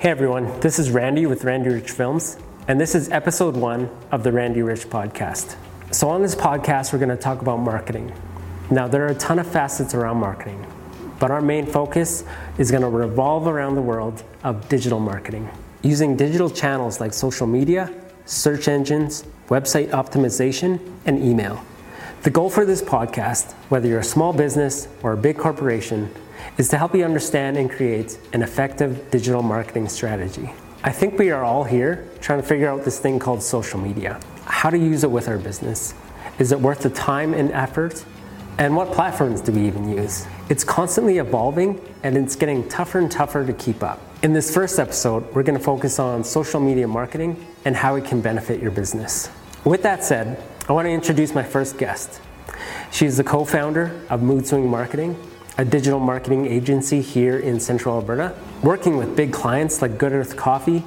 Hey everyone, this is Randy with Randy Rich Films, and this is episode one of the Randy Rich podcast. So, on this podcast, we're going to talk about marketing. Now, there are a ton of facets around marketing, but our main focus is going to revolve around the world of digital marketing. Using digital channels like social media, search engines, website optimization, and email. The goal for this podcast, whether you're a small business or a big corporation, is to help you understand and create an effective digital marketing strategy. I think we are all here trying to figure out this thing called social media. How to use it with our business. Is it worth the time and effort? And what platforms do we even use? It's constantly evolving and it's getting tougher and tougher to keep up. In this first episode, we're going to focus on social media marketing and how it can benefit your business. With that said, I want to introduce my first guest. She's the co founder of Moodswing Marketing, a digital marketing agency here in central Alberta, working with big clients like Good Earth Coffee,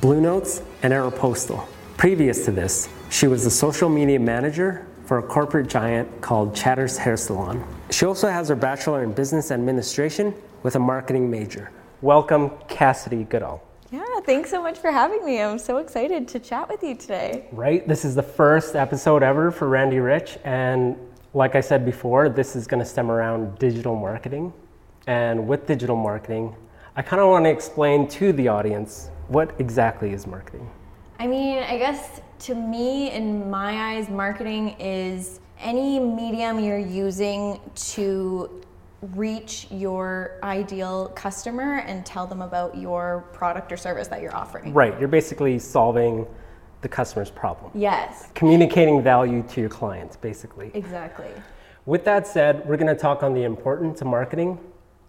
Blue Notes, and Aeropostale. Previous to this, she was the social media manager for a corporate giant called Chatters Hair Salon. She also has her bachelor in business administration with a marketing major. Welcome, Kassidy Goodall. Yeah, thanks so much for having me. I'm so excited to chat with you today. Right, this is the first episode ever for Randy Rich, and like I said before, this is going to stem around digital marketing. And with digital marketing, I kind of want to explain to the audience what exactly is marketing. I mean, I guess to me, in my eyes, marketing is any medium you're using to reach your ideal customer and tell them about your product or service that you're offering. Right, you're basically solving the customer's problem. Yes. Communicating value to your clients, basically. Exactly. With that said, we're going to talk on the importance of marketing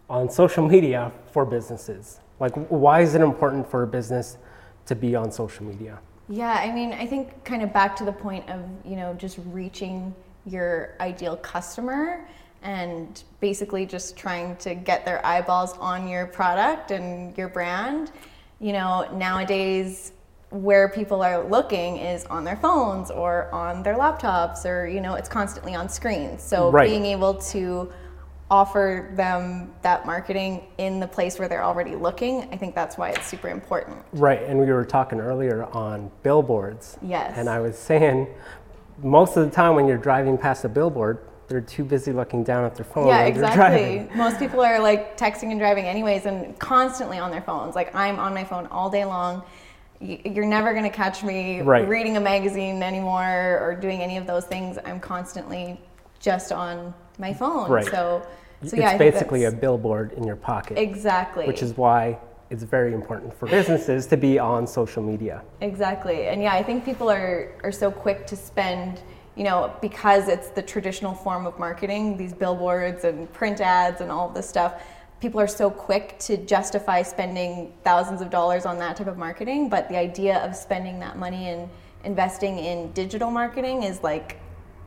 on social media for businesses. Like, why is it important for a business to be on social media? Yeah, I mean, I think kind of back to the point of, you know, just reaching your ideal customer and basically just trying to get their eyeballs on your product and your brand. You know, nowadays where people are looking is on their phones or on their laptops or you know, it's constantly on screens. So Right. being able to offer them that marketing in the place where they're already looking, I think that's why it's super important. Right, and we were talking earlier on billboards. Yes. And I was saying, most of the time when you're driving past a billboard, they're too busy looking down at their phone. Yeah, exactly. Most people are like texting and driving anyways and constantly on their phones. Like I'm on my phone all day long. You're never going to catch me Right. reading a magazine anymore or doing any of those things. I'm constantly just on my phone. Right. So, so it's yeah, I basically a billboard in your pocket. exactly. Which is why it's very important for businesses to be on social media. Exactly. And yeah, I think people are, are so quick to spend, you know, because it's the traditional form of marketing, these billboards and print ads and all this stuff. People are so quick to justify spending thousands of dollars on that type of marketing, but the idea of spending that money and investing in digital marketing is like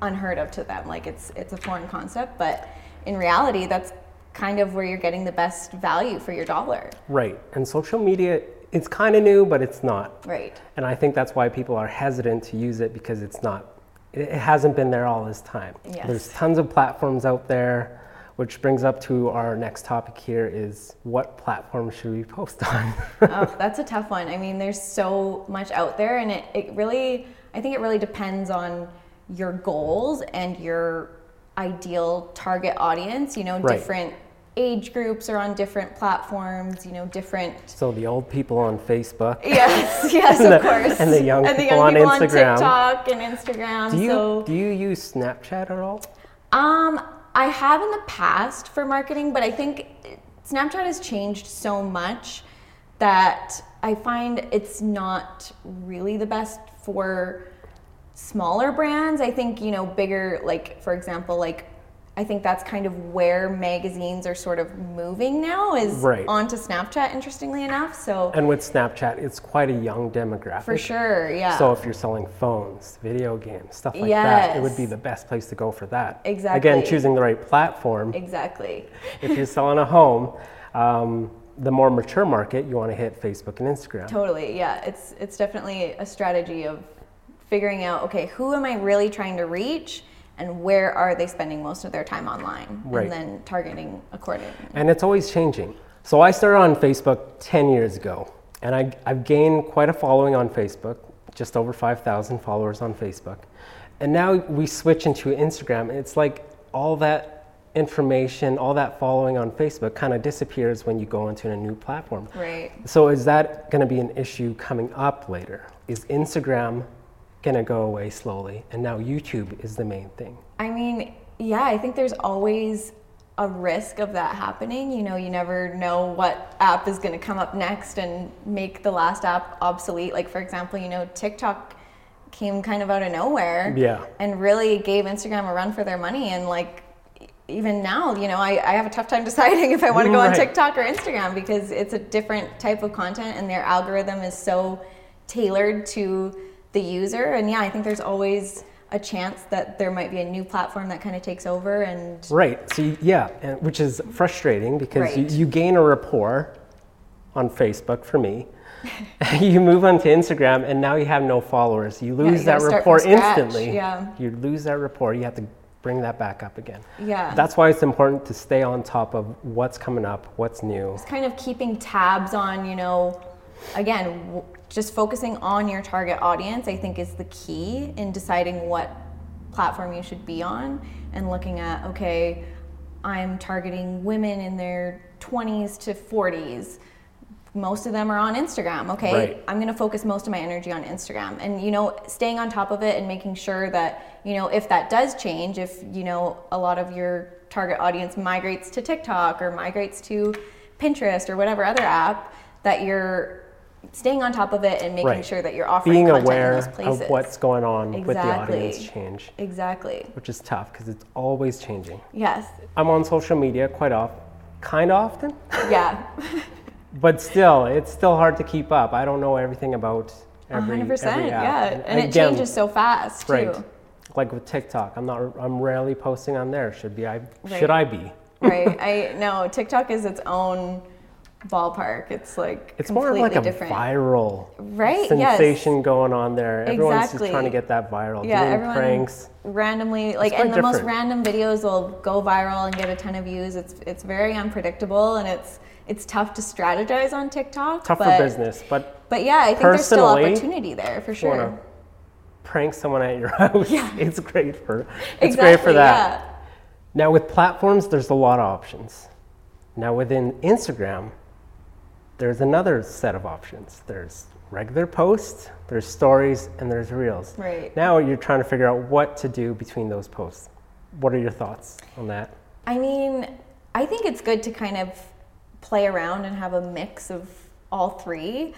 unheard of to them. Like it's it's a foreign concept, but in reality, that's kind of where you're getting the best value for your dollar. Right. And social media, it's kind of new, but it's not. Right. And I think that's why people are hesitant to use it because it's not, it hasn't been there all this time. Yes. There's tons of platforms out there, which brings up to our next topic here is what platform should we post on? oh, that's a tough one. I mean, there's so much out there, and it, it really, I think it really depends on your goals and your ideal target audience. You know, Right. different age groups are on different platforms, you know, different. so the old people on Facebook. Yes, yes, of the- course. and the young and the people young on people Instagram. TikTok and Instagram. Do you, so, do you use Snapchat at all? Um, I have in the past for marketing, but I think Snapchat has changed so much that I find it's not really the best for smaller brands. I think, you know, bigger, like, for example, like, I think that's kind of where magazines are sort of moving now is Right. onto Snapchat, interestingly enough. So, And with Snapchat, it's quite a young demographic. for sure, yeah. So if you're selling phones, video games, stuff like that, it would be the best place to go for that. Exactly. Again, choosing the right platform. exactly. if you're selling a home, um, the more mature market, you want to hit Facebook and Instagram. Totally, yeah. It's it's definitely a strategy of figuring out okay, who am I really trying to reach and where are they spending most of their time online Right. and then targeting accordingly. And it's always changing. So I started on Facebook 10 years ago. and I, I've gained quite a following on Facebook, just over 5,000 followers on Facebook. And now we switch into Instagram, and it's like all that information, all that following on Facebook kind of disappears when you go into a new platform. Right. So is that going to be an issue coming up later? Is Instagram going to go away slowly, and now YouTube is the main thing? I mean, yeah, I think there's always a risk of that happening. You know, you never know what app is going to come up next and make the last app obsolete. Like, for example, you know, TikTok came kind of out of nowhere Yeah. and really gave Instagram a run for their money. And, like, even now, you know, I, I have a tough time deciding if I want to go on TikTok or Instagram because it's a different type of content and their algorithm is so tailored to the user. And yeah, I think there's always a chance that there might be a new platform that kind of takes over and Right. So yeah, and, which is frustrating because Right. you, you gain a rapport on Facebook for me. you move on to Instagram and now you have no followers. You lose you that rapport instantly. yeah. You lose that rapport. You have to bring that back up again. Yeah. That's why it's important to stay on top of what's coming up, what's new. It's kind of keeping tabs on, you know, again, just focusing on your target audience, I think is the key in deciding what platform you should be on and looking at, okay, I'm targeting women in their 20s to 40s. Most of them are on Instagram, okay? Right. I'm going to focus most of my energy on Instagram and you know staying on top of it and making sure that you know if that does change if you know a lot of your target audience migrates to TikTok or migrates to Pinterest or whatever other app that you're staying on top of it and making Right. sure that you're offering Being aware in those places. of what's going on with the audience change, Exactly. which is tough because it's always changing. Yes. I'm on social media quite often, kind of often. Yeah. But still, it's still hard to keep up. I don't know everything about every, 100%. every yeah. And, it again, changes so fast too. Right. Like with TikTok, I'm not. I'm rarely posting on there. Should be. I Right. should I be? right. I no, TikTok is its own ballpark. It's like It's more of like a different. viral Right, yes. sensation going on there. Everyone's just Exactly. trying to get that viral, Yeah, doing everyone pranks. randomly like and the most random videos will go viral and get a ton of views. It's it's very unpredictable and it's it's tough to strategize on TikTok. Tough but, for business, but But yeah, I think there's still opportunity there for sure. prank someone at your house, Yeah. it's great for. It's exactly, great for that. Yeah. Now with platforms, there's a lot of options. Now within Instagram, there's another set of options. There's regular posts, there's stories, and there's reels. Right. Now you're trying to figure out what to do between those posts. What are your thoughts on that? I mean, I think it's good to kind of play around and have a mix of all three.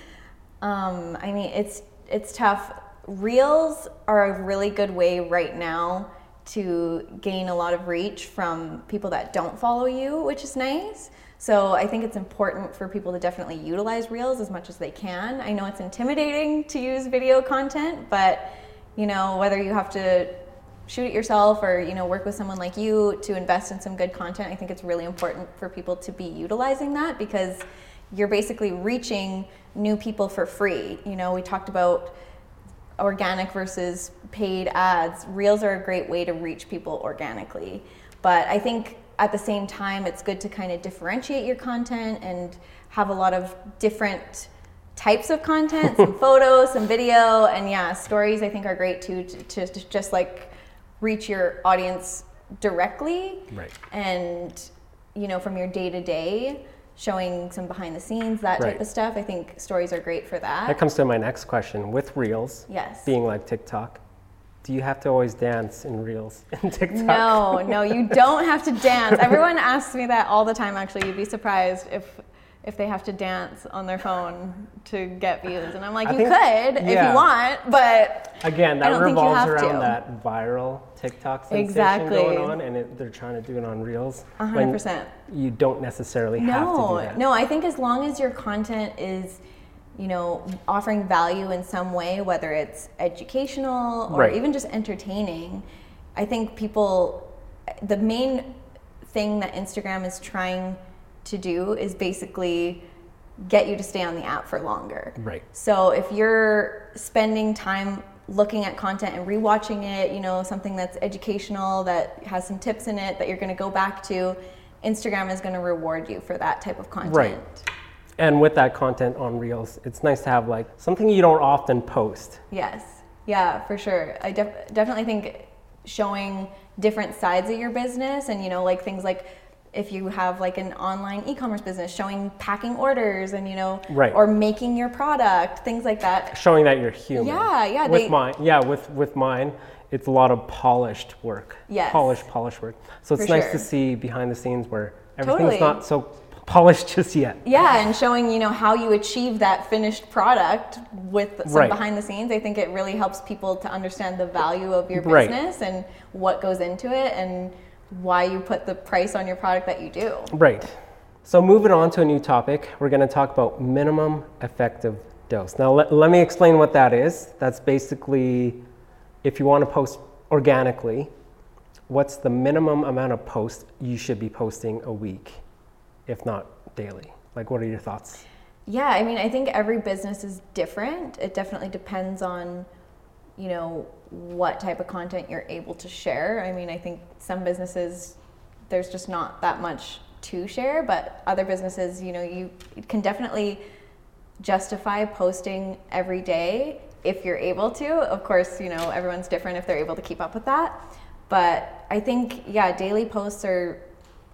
Um, I mean, it's it's tough. Reels are a really good way right now to gain a lot of reach from people that don't follow you, which is nice. So I think it's important for people to definitely utilize Reels as much as they can. I know it's intimidating to use video content, but you know, whether you have to shoot it yourself or you know work with someone like you to invest in some good content i think it's really important for people to be utilizing that because you're basically reaching new people for free. You know we talked about organic versus paid ads. Reels are a great way to reach people organically. But i think at the same time it's good to kind of differentiate your content and have a lot of different types of content some photos some video and yeah stories i think are great too to, to, to just like reach your audience directly Right. and you know from your day to day showing some behind the scenes that type of stuff i think stories are great for That that comes to my next question. With reels, yes being like TikTok, do you have to always dance in reels in TikTok? no no you don't have to dance everyone asks me that all the time actually you'd be surprised if if they have to dance on their phone to get views and i'm like I you think- could if you want but Again, that don't think you revolves around to. that viral TikTok sensation Exactly. going on, and it, they're trying to do it on reels. Hundred percent. You don't necessarily have to do No, that. no. I think as long as your content is, you know, offering value in some way, whether it's educational or Right. even just entertaining, I think people. The main thing that Instagram is trying to do is basically get you to stay on the app for longer. Right. So if you're spending time looking at content and rewatching it, you know, something that's educational, that has some tips in it that you're going to go back to, Instagram is going to reward you for that type of content. Right. And with that content on Reels, it's nice to have like something you don't often post. Yes. Yeah, for sure. I def- definitely think showing different sides of your business and, you know, like things like if you have like an online e-commerce business showing packing orders and you know Right. or making your product things like that Showing that you're human. Yeah, yeah, With they- mine, yeah, with with mine, it's a lot of polished work. Yes. Polished, polished work. So it's For nice sure. to see behind the scenes where everything's Totally. not so polished just yet. yeah and showing you know how you achieve that finished product with some Right. behind the scenes i think it really helps people to understand the value of your Right. business and what goes into it and why you put the price on your product that you do Right. So moving on to a new topic, we're going to talk about minimum effective dose. Now let, let me explain what that is. That's basically if you want to post organically, what's the minimum amount of posts you should be posting a week, if not daily? Like what are your thoughts? Yeah, I mean, I think every business is different. It definitely depends on, you know, what type of content you're able to share. I mean, I think some businesses, there's just not that much to share, but other businesses, you know, you can definitely justify posting every day if you're able to. Of course, you know, everyone's different if they're able to keep up with that. But I think, yeah, daily posts are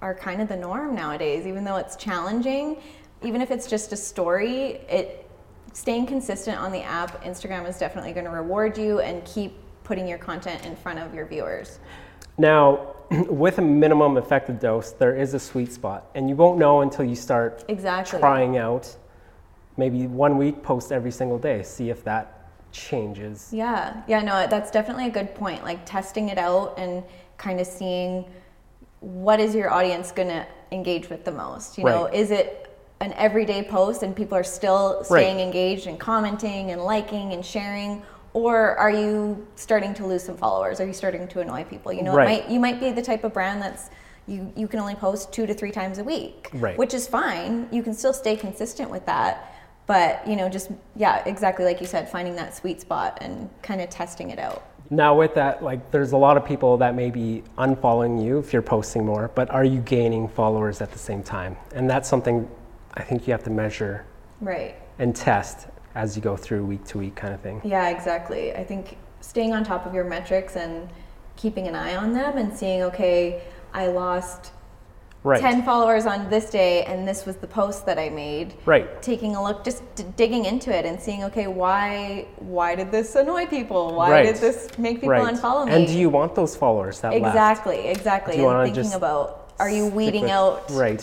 are kind of the norm nowadays, even though it's challenging. Even if it's just a story, it staying consistent on the app, Instagram is definitely going to reward you and keep putting your content in front of your viewers. Now, with a minimum effective dose, there is a sweet spot, and you won't know until you start Exactly. trying out maybe one week post every single day see if that changes Yeah, yeah, no, that's definitely a good point. Like testing it out and kind of seeing what is your audience going to engage with the most. You know, Right. is it an everyday post and people are still staying engaged and commenting and liking and sharing? Or are you starting to lose some followers? Are you starting to annoy people? You know, Right. it might, you might be the type of brand that's you, you can only post two to three times a week, Right. which is fine. You can still stay consistent with that. But, you know, just, yeah, exactly like you said, finding that sweet spot and kind of testing it out. Now with that like there's a lot of people that may be unfollowing you if you're posting more but are you gaining followers at the same time and that's something i think you have to measure Right. and test as you go through week to week kind of thing Yeah, exactly. I think staying on top of your metrics and keeping an eye on them and seeing, okay, I lost right 10 followers on this day and this was the post that I made. right Taking a look, just d- digging into it and seeing, okay, why why did this annoy people? Why Right. did this make people right unfollow me? and do you want those followers that left? exactly, exactly. Do you And thinking about are you weeding with- out right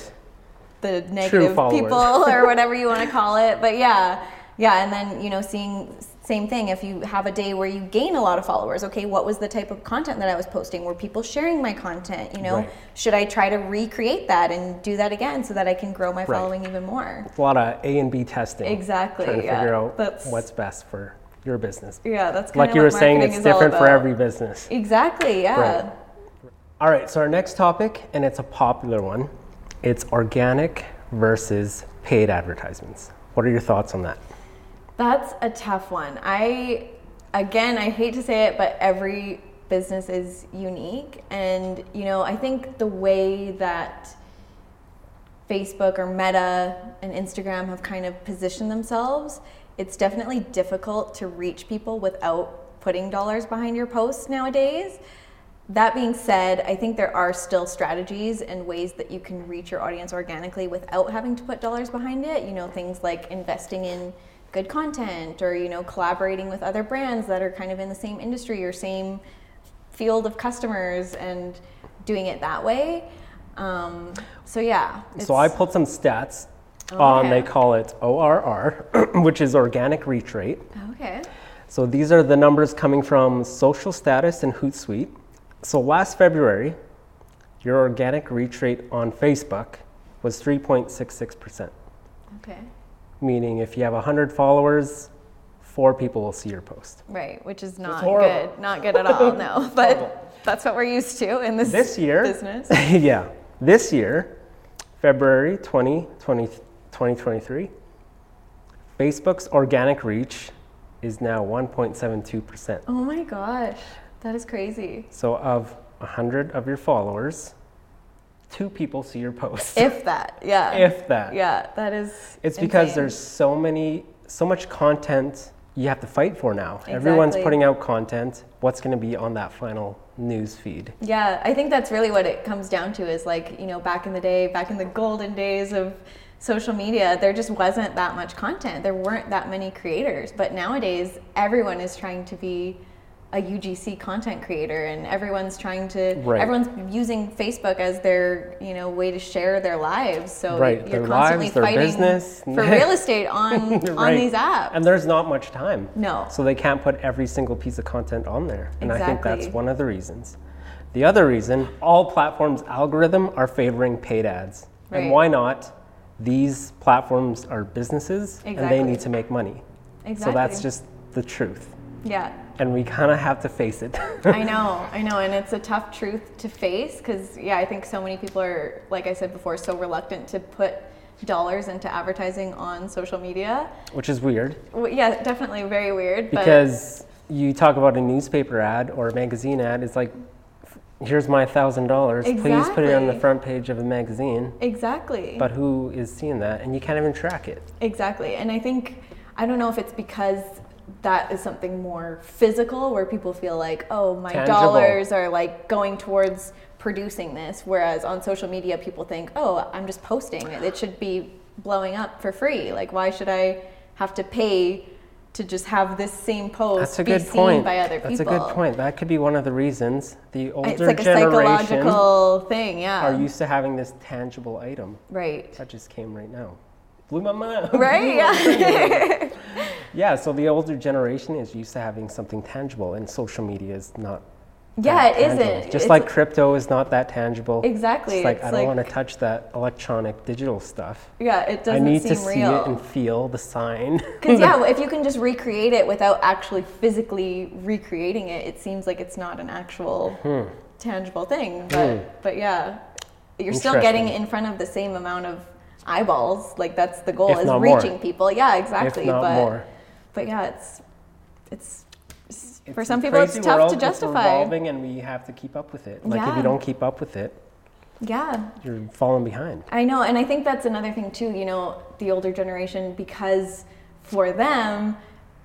the negative people or whatever you want to call it. But yeah, yeah, and then you know, seeing same thing. If you have a day where you gain a lot of followers, okay, what was the type of content that I was posting? Were people sharing my content? You know, Right. should I try to recreate that and do that again so that I can grow my Right. following even more? a lot of a and b testing Exactly, trying to yeah. figure out That's- what's best for your business Yeah, that's kind like you were saying it's different for every business Exactly, yeah. Right. All right, so our next topic, and it's a popular one, it's organic versus paid advertisements. What are your thoughts on that? That's a tough one. I, again, I hate to say it, but every business is unique. And, you know, I think the way that Facebook or Meta and Instagram have kind of positioned themselves, it's definitely difficult to reach people without putting dollars behind your posts nowadays. That being said, I think there are still strategies and ways that you can reach your audience organically without having to put dollars behind it. You know, things like investing in good content or, you know, collaborating with other brands that are kind of in the same industry or same field of customers and doing it that way. Um, so, yeah. So I pulled some stats on, they call it ORR, which is organic reach rate. Okay. So these are the numbers coming from Social Status and Hootsuite. So last February, your organic reach rate on Facebook was 3.66%, Okay. Meaning if you have 100 followers, four people will see your post. Right, which is not good. Not good at all, no. But that's what we're used to in this, This year, business. yeah, this year, February 20, 20, 2023, Facebook's organic reach is now 1.72%. Oh my gosh, that is crazy. So, of 100 of your followers, two people see your post. If that, yeah. If that. Yeah, that is. It's because there's so many, so much content you have to fight for now. Everyone's putting out content. What's going to be on that final news feed? Yeah, I think that's really what it comes down to is like, you know, back in the day, back in the golden days of social media, there just wasn't that much content. There weren't that many creators. But nowadays, everyone is trying to be a UGC content creator and everyone's trying to Right. everyone's using Facebook as their, you know, way to share their lives. So Right, you're their constantly lives, fighting business. for real estate on on these apps. And there's not much time. No. So they can't put every single piece of content on there. And I think that's one of the reasons. The other reason, all platforms' algorithm are favoring paid ads. And why not? These platforms are businesses and they need to make money. exactly. So that's just the truth. Yeah. And we kind of have to face it. I know, I know, and it's a tough truth to face because, yeah, I think so many people are, like I said before, so reluctant to put dollars into advertising on social media. Which is weird Yeah, definitely very weird. But because you talk about a newspaper ad or a magazine ad, it's like, here's my thousand dollars. Please put it on the front page of a magazine. exactly, But who is seeing that? And you can't even track it. exactly, and I think I don't know if it's because that is something more physical where people feel like, oh, my Tangible. dollars are like going towards producing this, whereas on social media people think, oh, I'm just posting it. It should be blowing up for free. Like, why should I have to pay to just have this same post That's a be good seen point. by other people? That's a good point. That could be one of the reasons the older It's like a psychological thing, yeah. are used to having this tangible item. right. That just came right now. Blew my mind. Right? Yeah. Yeah, so the older generation is used to having something tangible, and social media is not. yeah, it isn't. Just It's- like crypto is not that tangible. Exactly, It's like it's I don't like- want to touch that electronic digital stuff. yeah, it doesn't I need seem to see real. it and feel the sign. Because yeah, if you can just recreate it without actually physically recreating it, it seems like it's not an actual Hmm. tangible thing. But but yeah, you're still getting in front of the same amount of eyeballs. Like that's the goal If is not more. reaching people. Yeah, exactly. not but more. But yeah, it's it's, it's- for some people it's tough to It's justify. evolving, and we have to keep up with it. Like if you don't keep up with it, Yeah. you're falling behind. I know, and I think that's another thing too. You know, the older generation, because for them,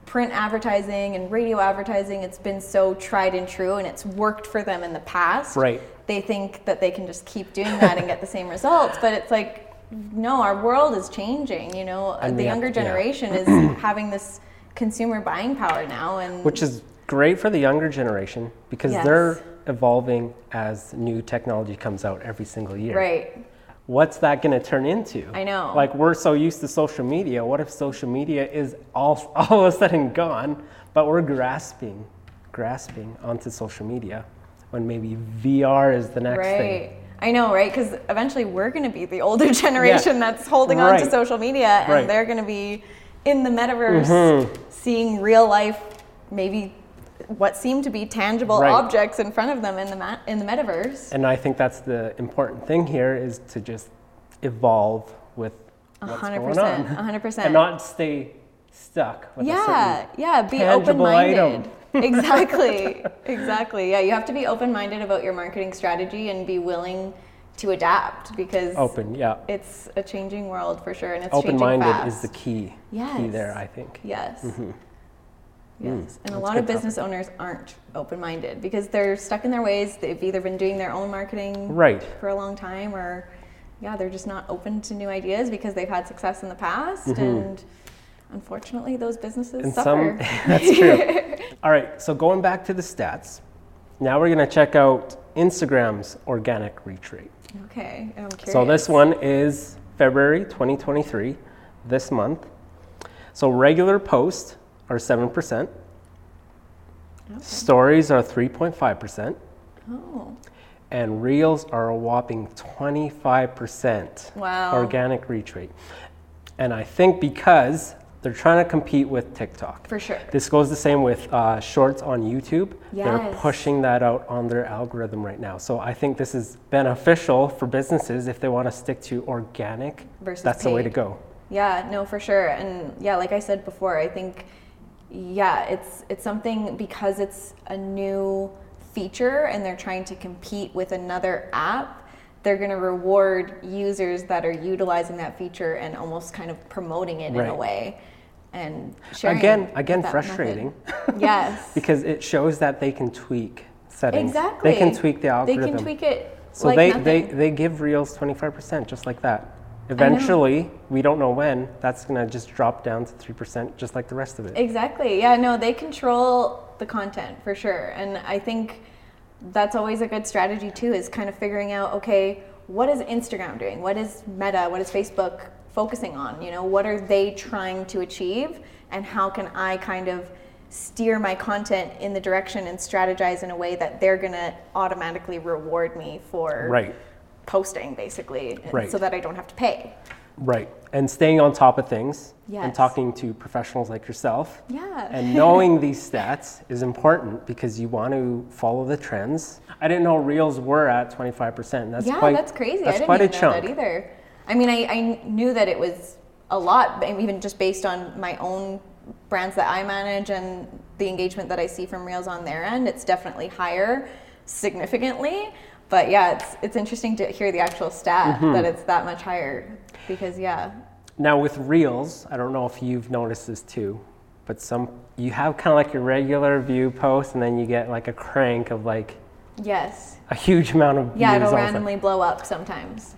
print advertising and radio advertising, it's been so tried and true, and it's worked for them in the past. Right. They think that they can just keep doing that and get the same results, but it's like, no, our world is changing. You know, And the have- younger yeah. generation is having this consumer buying power now, and Which is great for the younger generation because Yes. they're evolving as new technology comes out every single year. right. What's that going to turn into? I know. Like we're so used to social media. What if social media is all all of a sudden gone, but we're grasping, grasping onto social media when maybe VR is the next right. thing. I know, right? Because eventually we're going to be the older generation that's holding on to social media, and Right. they're going to be in the metaverse, Mm-hmm. seeing real life, maybe what seem to be tangible Right. objects in front of them in the ma- in the metaverse. And I think that's the important thing here is to just evolve with what's hundred going percent, on hundred and percent. And not stay stuck with Yeah, yeah. Be open-minded. exactly, exactly. Yeah, you have to be open-minded about your marketing strategy and be willing to adapt because open. Yeah, it's a changing world for sure, and it's changing open-minded is the key. Key there, I think. Yes. Yes. And a Mm-hmm. lot of business owners aren't open minded because they're stuck in their ways. They've either been doing their own marketing Right. for a long time or, yeah, they're just not open to new ideas because they've had success in the past. And unfortunately, those businesses Mm-hmm. And suffer. some that's true. All right, so going back to the stats, now we're gonna check out Instagram's organic reach rate. Okay. I'm curious. So this one is February 2023, this month. So regular posts are 7%, stories are 3.5%, Oh, and reels are a whopping 25% Wow. organic reach rate. And I think because they're trying to compete with TikTok. for sure. This goes the same with uh, shorts on YouTube. They're pushing that out on their algorithm right now. So I think this is beneficial for businesses if they want to stick to organic. Versus that's the way to go. Yeah, no, for sure. And yeah, like I said before, I think yeah, it's it's something because it's a new feature and they're trying to compete with another app they're going to reward users that are utilizing that feature and almost kind of promoting it in a Right. way and sharing Again, again, frustrating. yes because it shows that they can tweak settings. exactly They can tweak the algorithm. they can tweak it so like they, nothing. they, they give Reels 25% just like that. Eventually, we don't know when, that's going to just drop down to 3% just like the rest of it. Exactly. Yeah, no, they control the content for sure. And I think that's always a good strategy too is kind of figuring out okay, what is Instagram doing? What is Meta? What is Facebook focusing on? You know, what are they trying to achieve and how can I kind of steer my content in the direction and strategize in a way that they're going to automatically reward me for Right. posting basically Right. so that I don't have to pay. Right. And staying on top of things and talking to professionals like yourself. Yeah. And knowing these stats is important because you want to follow the trends. I didn't know reels were at 25%. That's yeah, quite, that's crazy. That's I didn't quite a know chunk. that either. I mean, I, I knew that it was a lot, even just based on my own brands that I manage and the engagement that I see from Reels on their end, it's definitely higher significantly. But yeah, it's it's interesting to hear the actual stat Mm-hmm. that it's that much higher because yeah, Now with reels, I don't know if you've noticed this too, but some you have kind of like your regular view post, and then you get like a crank of like yes, a huge amount of yeah, it'll all of a randomly blow up sometimes.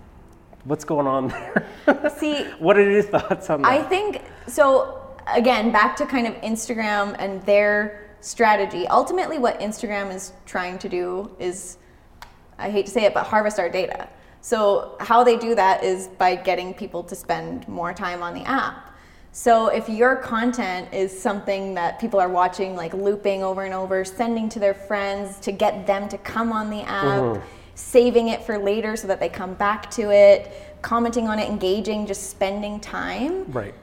What's going on there? See, what are your thoughts on that? I think so. Again, back to kind of Instagram and their strategy. Ultimately, what Instagram is trying to do is, I hate to say it, but harvest our data. So, how they do that is by getting people to spend more time on the app. So, if your content is something that people are watching, like looping over and over, sending to their friends to get them to come on the app, mm-hmm. Saving it for later so that they come back to it, commenting on it, engaging, just spending time, right.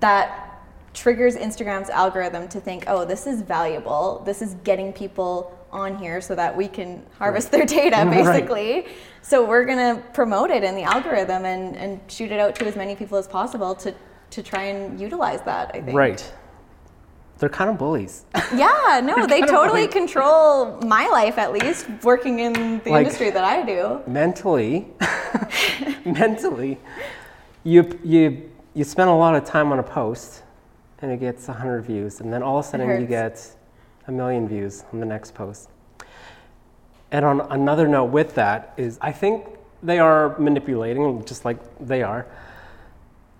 that triggers Instagram's algorithm to think, oh, this is valuable. This is getting people on here so that we can harvest their data, Right. basically. So we're gonna promote it in the algorithm and, and shoot it out to as many people as possible to, to try and utilize that, I think. Right. They're kind of bullies. Yeah, no, they totally control my life at least, working in the Like- industry that I do. mentally, mentally, you you you spend a lot of time on a post, and it gets 100 views, and then all of a sudden you get a million views on the next post. And on another note, with that is I think they are manipulating, just like they are.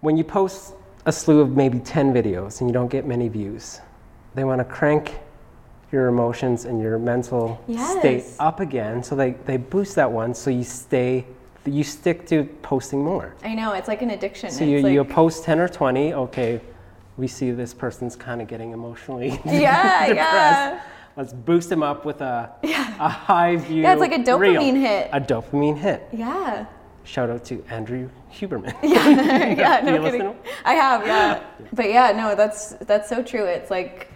When you post a slew of maybe 10 videos and you don't get many views, they want to crank your emotions and your mental state up again. So they, they boost that one so you stay, you stick to posting more. I know, it's like an addiction. So you, like, you post 10 or 20, okay, we see this person's kind of getting emotionally Yeah, depressed. yeah. Let's boost them up with a, a high view. Yeah, it's like a reel. dopamine hit. A dopamine hit. Yeah. Shout out to Andrew Huberman. yeah, Do no kidding. I have, yeah. But yeah, no, that's that's so true. It's like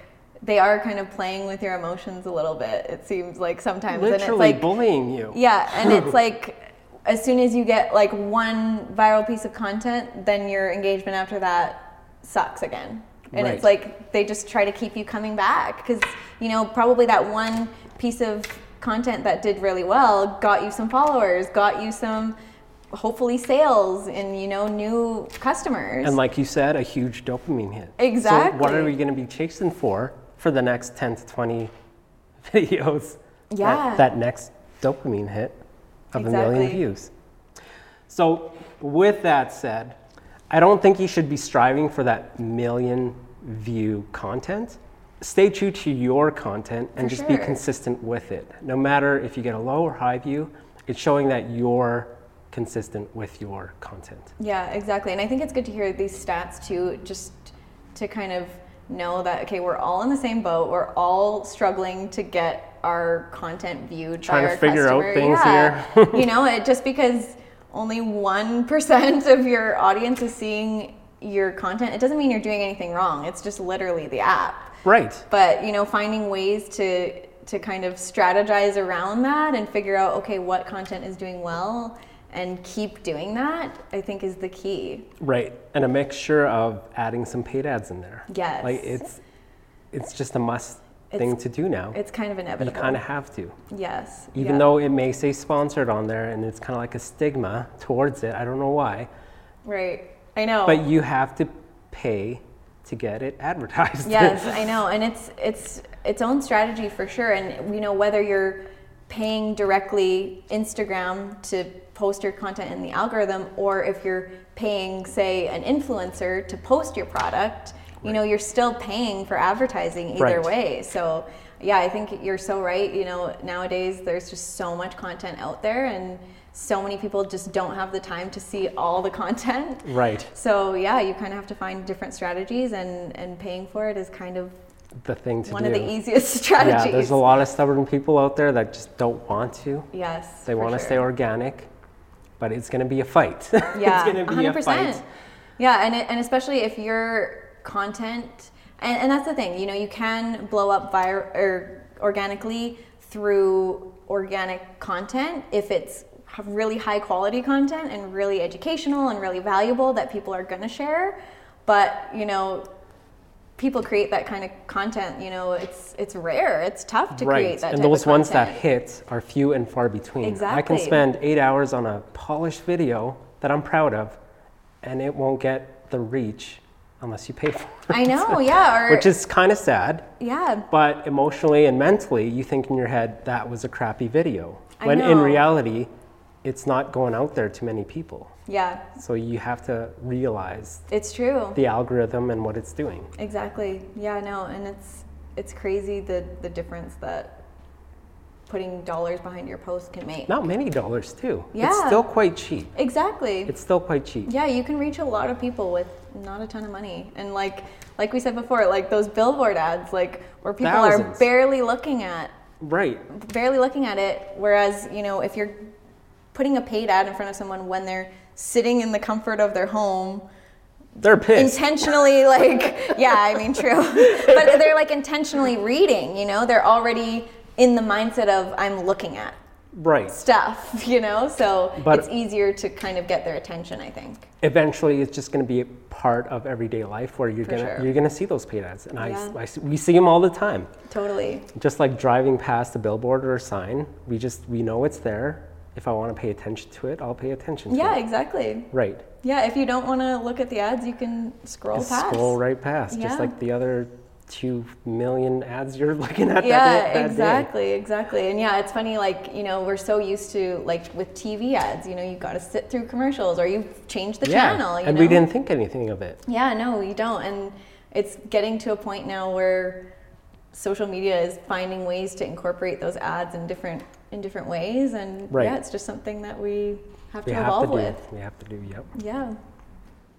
they are kind of playing with your emotions a little bit. It seems like sometimes, and it's Literally like bullying you. yeah, and it's like as soon as you get like one viral piece of content, then your engagement after that sucks again. And Right. it's like they just try to keep you coming back because you know probably that one piece of content that did really well got you some followers, got you some hopefully sales and you know new customers. And like you said, a huge dopamine hit. Exactly. So what are we going to be chasing for for the next 10 to 20 videos? That- Yeah. That, next dopamine hit of a million views. So with that said, I don't think you should be striving for that million view content. Stay true to your content and For just be consistent with it. No matter if you get a low or high view, it's showing that you're consistent with your content. Yeah, exactly. And I think it's good to hear these stats too, just to kind of know that okay, we're all in the same boat. We're all struggling to get our content viewed Trying by to our figure out things yeah. here. you know, it just because only one percent of your audience is seeing your content, it doesn't mean you're doing anything wrong. It's just literally the app. Right. But you know, finding ways to to kind of strategize around that and figure out okay, what content is doing well and keep doing that, I think is the key. Right, and a mixture of adding some paid ads in there. Yes. like it's it's just a must thing to do now. It's kind of inevitable. You kind of have to. yes. Even yeah. though it may say sponsored on there and it's kind of like a stigma towards it. I don't know why. Right. I know. But you have to pay to get it advertised. yes, I know, and it's it's its own strategy for sure. And you know whether you're paying directly Instagram to post your content in the algorithm, or if you're paying, say, an influencer to post your product, you know, you're still paying for advertising either Right. way. So yeah, I think you're so right. You know, nowadays there's just so much content out there, and so many people just don't have the time to see all the content. Right. So yeah, you kind of have to find different strategies, and and paying for it is kind of The thing to one do. of the easiest strategies. Yeah, there's a lot of stubborn people out there that just don't want to. Yes, They want to sure. stay organic, but it's going to be a fight. Yeah, it's going to be a 100%. fight. Yeah, and it, and especially if your content, and, and that's the thing, you know, you can blow up vir- or organically through organic content if it's really high quality content and really educational and really valuable that people are going to share. But you know, people create that kind of content. You know, it's it's rare. It's tough to create right. that. And those ones that hit are few and far between. exactly. I can spend eight hours on a polished video that I'm proud of, and it won't get the reach unless you pay for it. I know, yeah, or Which is kind of sad, yeah, but emotionally and mentally, you think in your head that was a crappy video. When in reality, it's not going out there to many people. Yeah, So you have to realize it's true. the algorithm and what it's doing. Exactly. Yeah, no, and it's it's crazy the the difference that putting dollars behind your post can make. Not many dollars too. Yeah. It's still quite cheap. Exactly. It's still quite cheap. yeah, you can reach a lot of people with not a ton of money. And like like we said before, like those billboard ads like where people Thousands. are barely looking at Right. barely looking at it whereas, you know, if you're putting a paid ad in front of someone when they're sitting in the comfort of their home They're pissed. intentionally like yeah i mean true but they're like intentionally reading you know they're already in the mindset of i'm looking at right. stuff you know so But- it's easier to kind of get their attention i think Eventually, it's just going to be a part of everyday life where you're gonna sure. you're gonna see those paid ads, and I, Yeah. I see- we see them all the time. totally Just like driving past a billboard or a sign, we just we know it's there. If I want to pay attention to it, I'll pay attention to yeah it. exactly Right. yeah if you don't want to look at the ads you can scroll Just past scroll right past, Yeah. just like the other two million ads you're looking at. yeah that, that day. exactly exactly and yeah it's funny like you know we're so used to like with tv ads you know you've got to sit through commercials or you change the Yeah, channel you and know? we didn't think anything of it. Yeah, no, we don't. And it's getting to a point now where social media is finding ways to incorporate those ads in different in different ways and Right. yeah, it's just something that we have to We have evolve to do. with. We have to do. Yep. Yeah.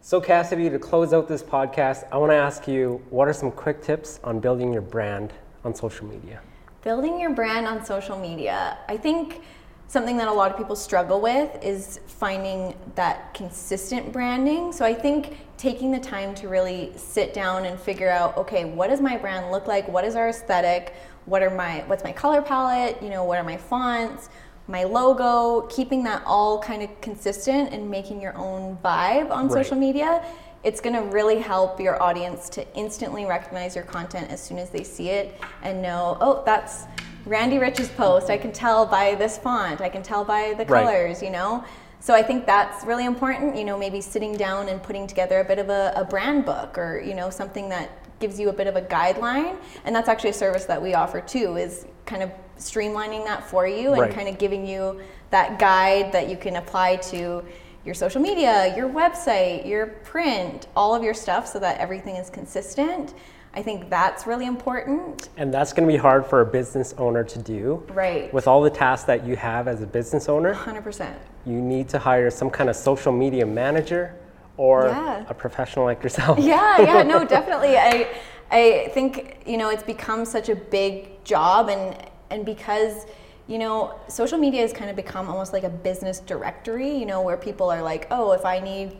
So, Kassidy, to close out this podcast, I want to ask you what are some quick tips on building your brand on social media? Building your brand on social media. I think something that a lot of people struggle with is finding that consistent branding. So I think taking the time to really sit down and figure out, okay, what does my brand look like? What is our aesthetic? What are my what's my color palette? You know, what are my fonts? My logo, keeping that all kind of consistent and making your own vibe on Right. social media it's going to really help your audience to instantly recognize your content as soon as they see it and know, oh, that's Randy Rich's post. I can tell by this font. I can tell by the Right. colors, you know? So I think that's really important, you know, maybe sitting down and putting together a bit of a, a brand book or, you know, something that gives you a bit of a guideline. And that's actually a service that we offer too, is kind of streamlining that for you and Right. kind of giving you that guide that you can apply to your social media, your website, your print, all of your stuff so that everything is consistent. I think that's really important. And that's going to be hard for a business owner to do. Right. With all the tasks that you have as a business owner, 100%. you need to hire some kind of social media manager or Yeah. a professional like yourself. Yeah, yeah, no, definitely. I I think, you know, it's become such a big job and and because you know, social media has kind of become almost like a business directory, you know, where people are like, "Oh, if I need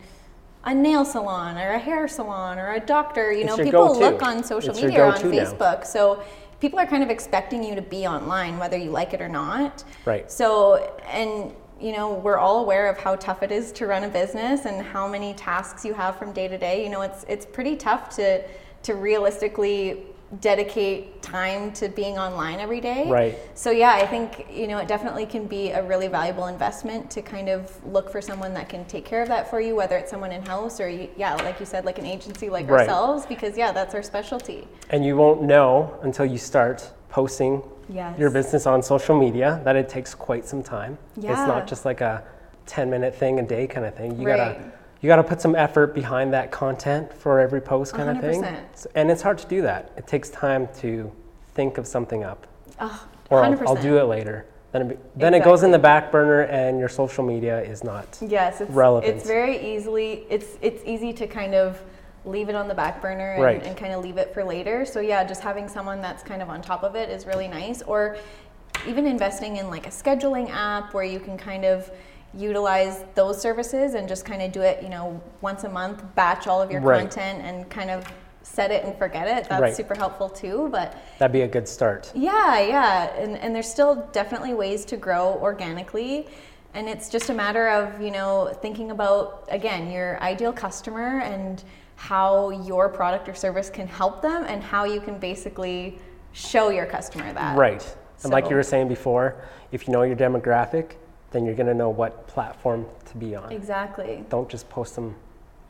a nail salon or a hair salon or a doctor, you It's know, people go-to. look on social It's media or on go-to now. Facebook. So people are kind of expecting you to be online whether you like it or not. Right. So, and you know, we're all aware of how tough it is to run a business and how many tasks you have from day to day. You know, it's it's pretty tough to to realistically dedicate time to being online every day. Right. So yeah, I think you know it definitely can be a really valuable investment to kind of look for someone that can take care of that for you, whether it's someone in house or you, yeah, like you said, like an agency like Right. ourselves, because yeah, that's our specialty. And you won't know until you start posting Yes. your business on social media that it takes quite some time. Yeah. It's not just like a 10 minute thing a day kind of thing. You Right. gotta you gotta put some effort behind that content for every post kind of thing. 100%. And it's hard to do that. It takes time to think of something up. Oh, Or I'll, I'll do it later. Then it, be- then it goes in the back burner and your social media is not. Yes, it's relevant. It's very easily it's it's easy to kind of leave it on the back burner and, Right. and kind of leave it for later. So yeah, just having someone that's kind of on top of it is really nice. Or even investing in like a scheduling app where you can kind of utilize those services and just kind of do it, you know, once a month, batch all of your Right. content and kind of set it and forget it. That's Right. super helpful too. But That'd be a good start. yeah, yeah, and and there's still definitely ways to grow organically, and it's just a matter of you know thinking about again your ideal customer and how your product or service can help them, and how you can basically show your customer that. Right. And like you were saying before, if you know your demographic, then you're gonna know what platform to be on. Exactly. Don't just post them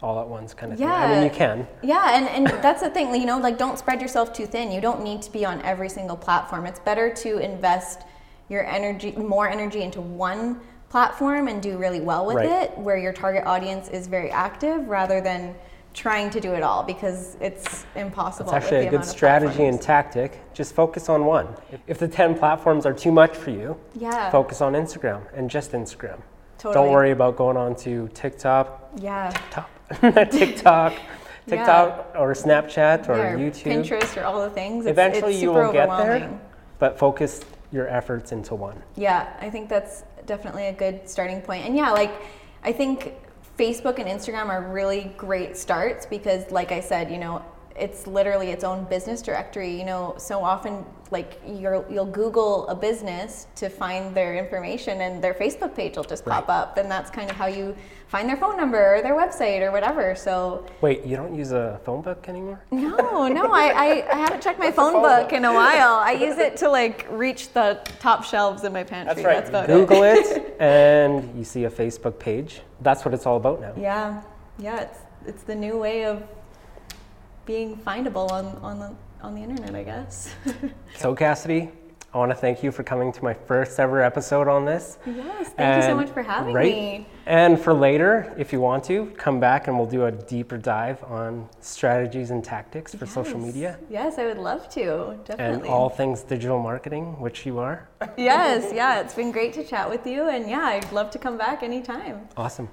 all at once kind of thing. I mean, Yeah. you can. Yeah, and, and that's the thing, you know, like don't spread yourself too thin. You don't need to be on every single platform. It's better to invest your energy, more energy into one platform and do really well with Right. it, where your target audience is very active, rather than trying to do it all because it's impossible. It's actually a good strategy and tactic. Just focus on one. If, the 10 platforms are too much for you, yeah, focus on Instagram and just Instagram. totally. Don't worry about going on to TikTok, Yeah, top, TikTok, TikTok or Snapchat or yeah, YouTube. Pinterest or all the things. It's, Eventually it's you will get there. But focus your efforts into one. Yeah, I think that's definitely a good starting point. And yeah, like I think Facebook and Instagram are really great starts because like I said, you know, it's literally its own business directory. You know, so often like you're, you'll Google a business to find their information and their Facebook page will just pop up and that's kind of how you find their phone number or their website or whatever. So Wait, you don't use a phone book anymore? no, no, I, I, I haven't checked my phone phone book book? in a while. I use it to like reach the top shelves in my pantry. That's, about Google it. it and you see a Facebook page. That's what it's all about now. Yeah, yeah, it's it's the new way of being findable on on the on the internet, I guess. So, Kassidy, I want to thank you for coming to my first ever episode on this. yes, thank you so much for having right? me. And for later, if you want to, come back and we'll do a deeper dive on strategies and tactics for social media Yes, I would love to. definitely. and all things digital marketing, which you are. yes, yeah, it's been great to chat with you, and yeah, I'd love to come back anytime. Awesome.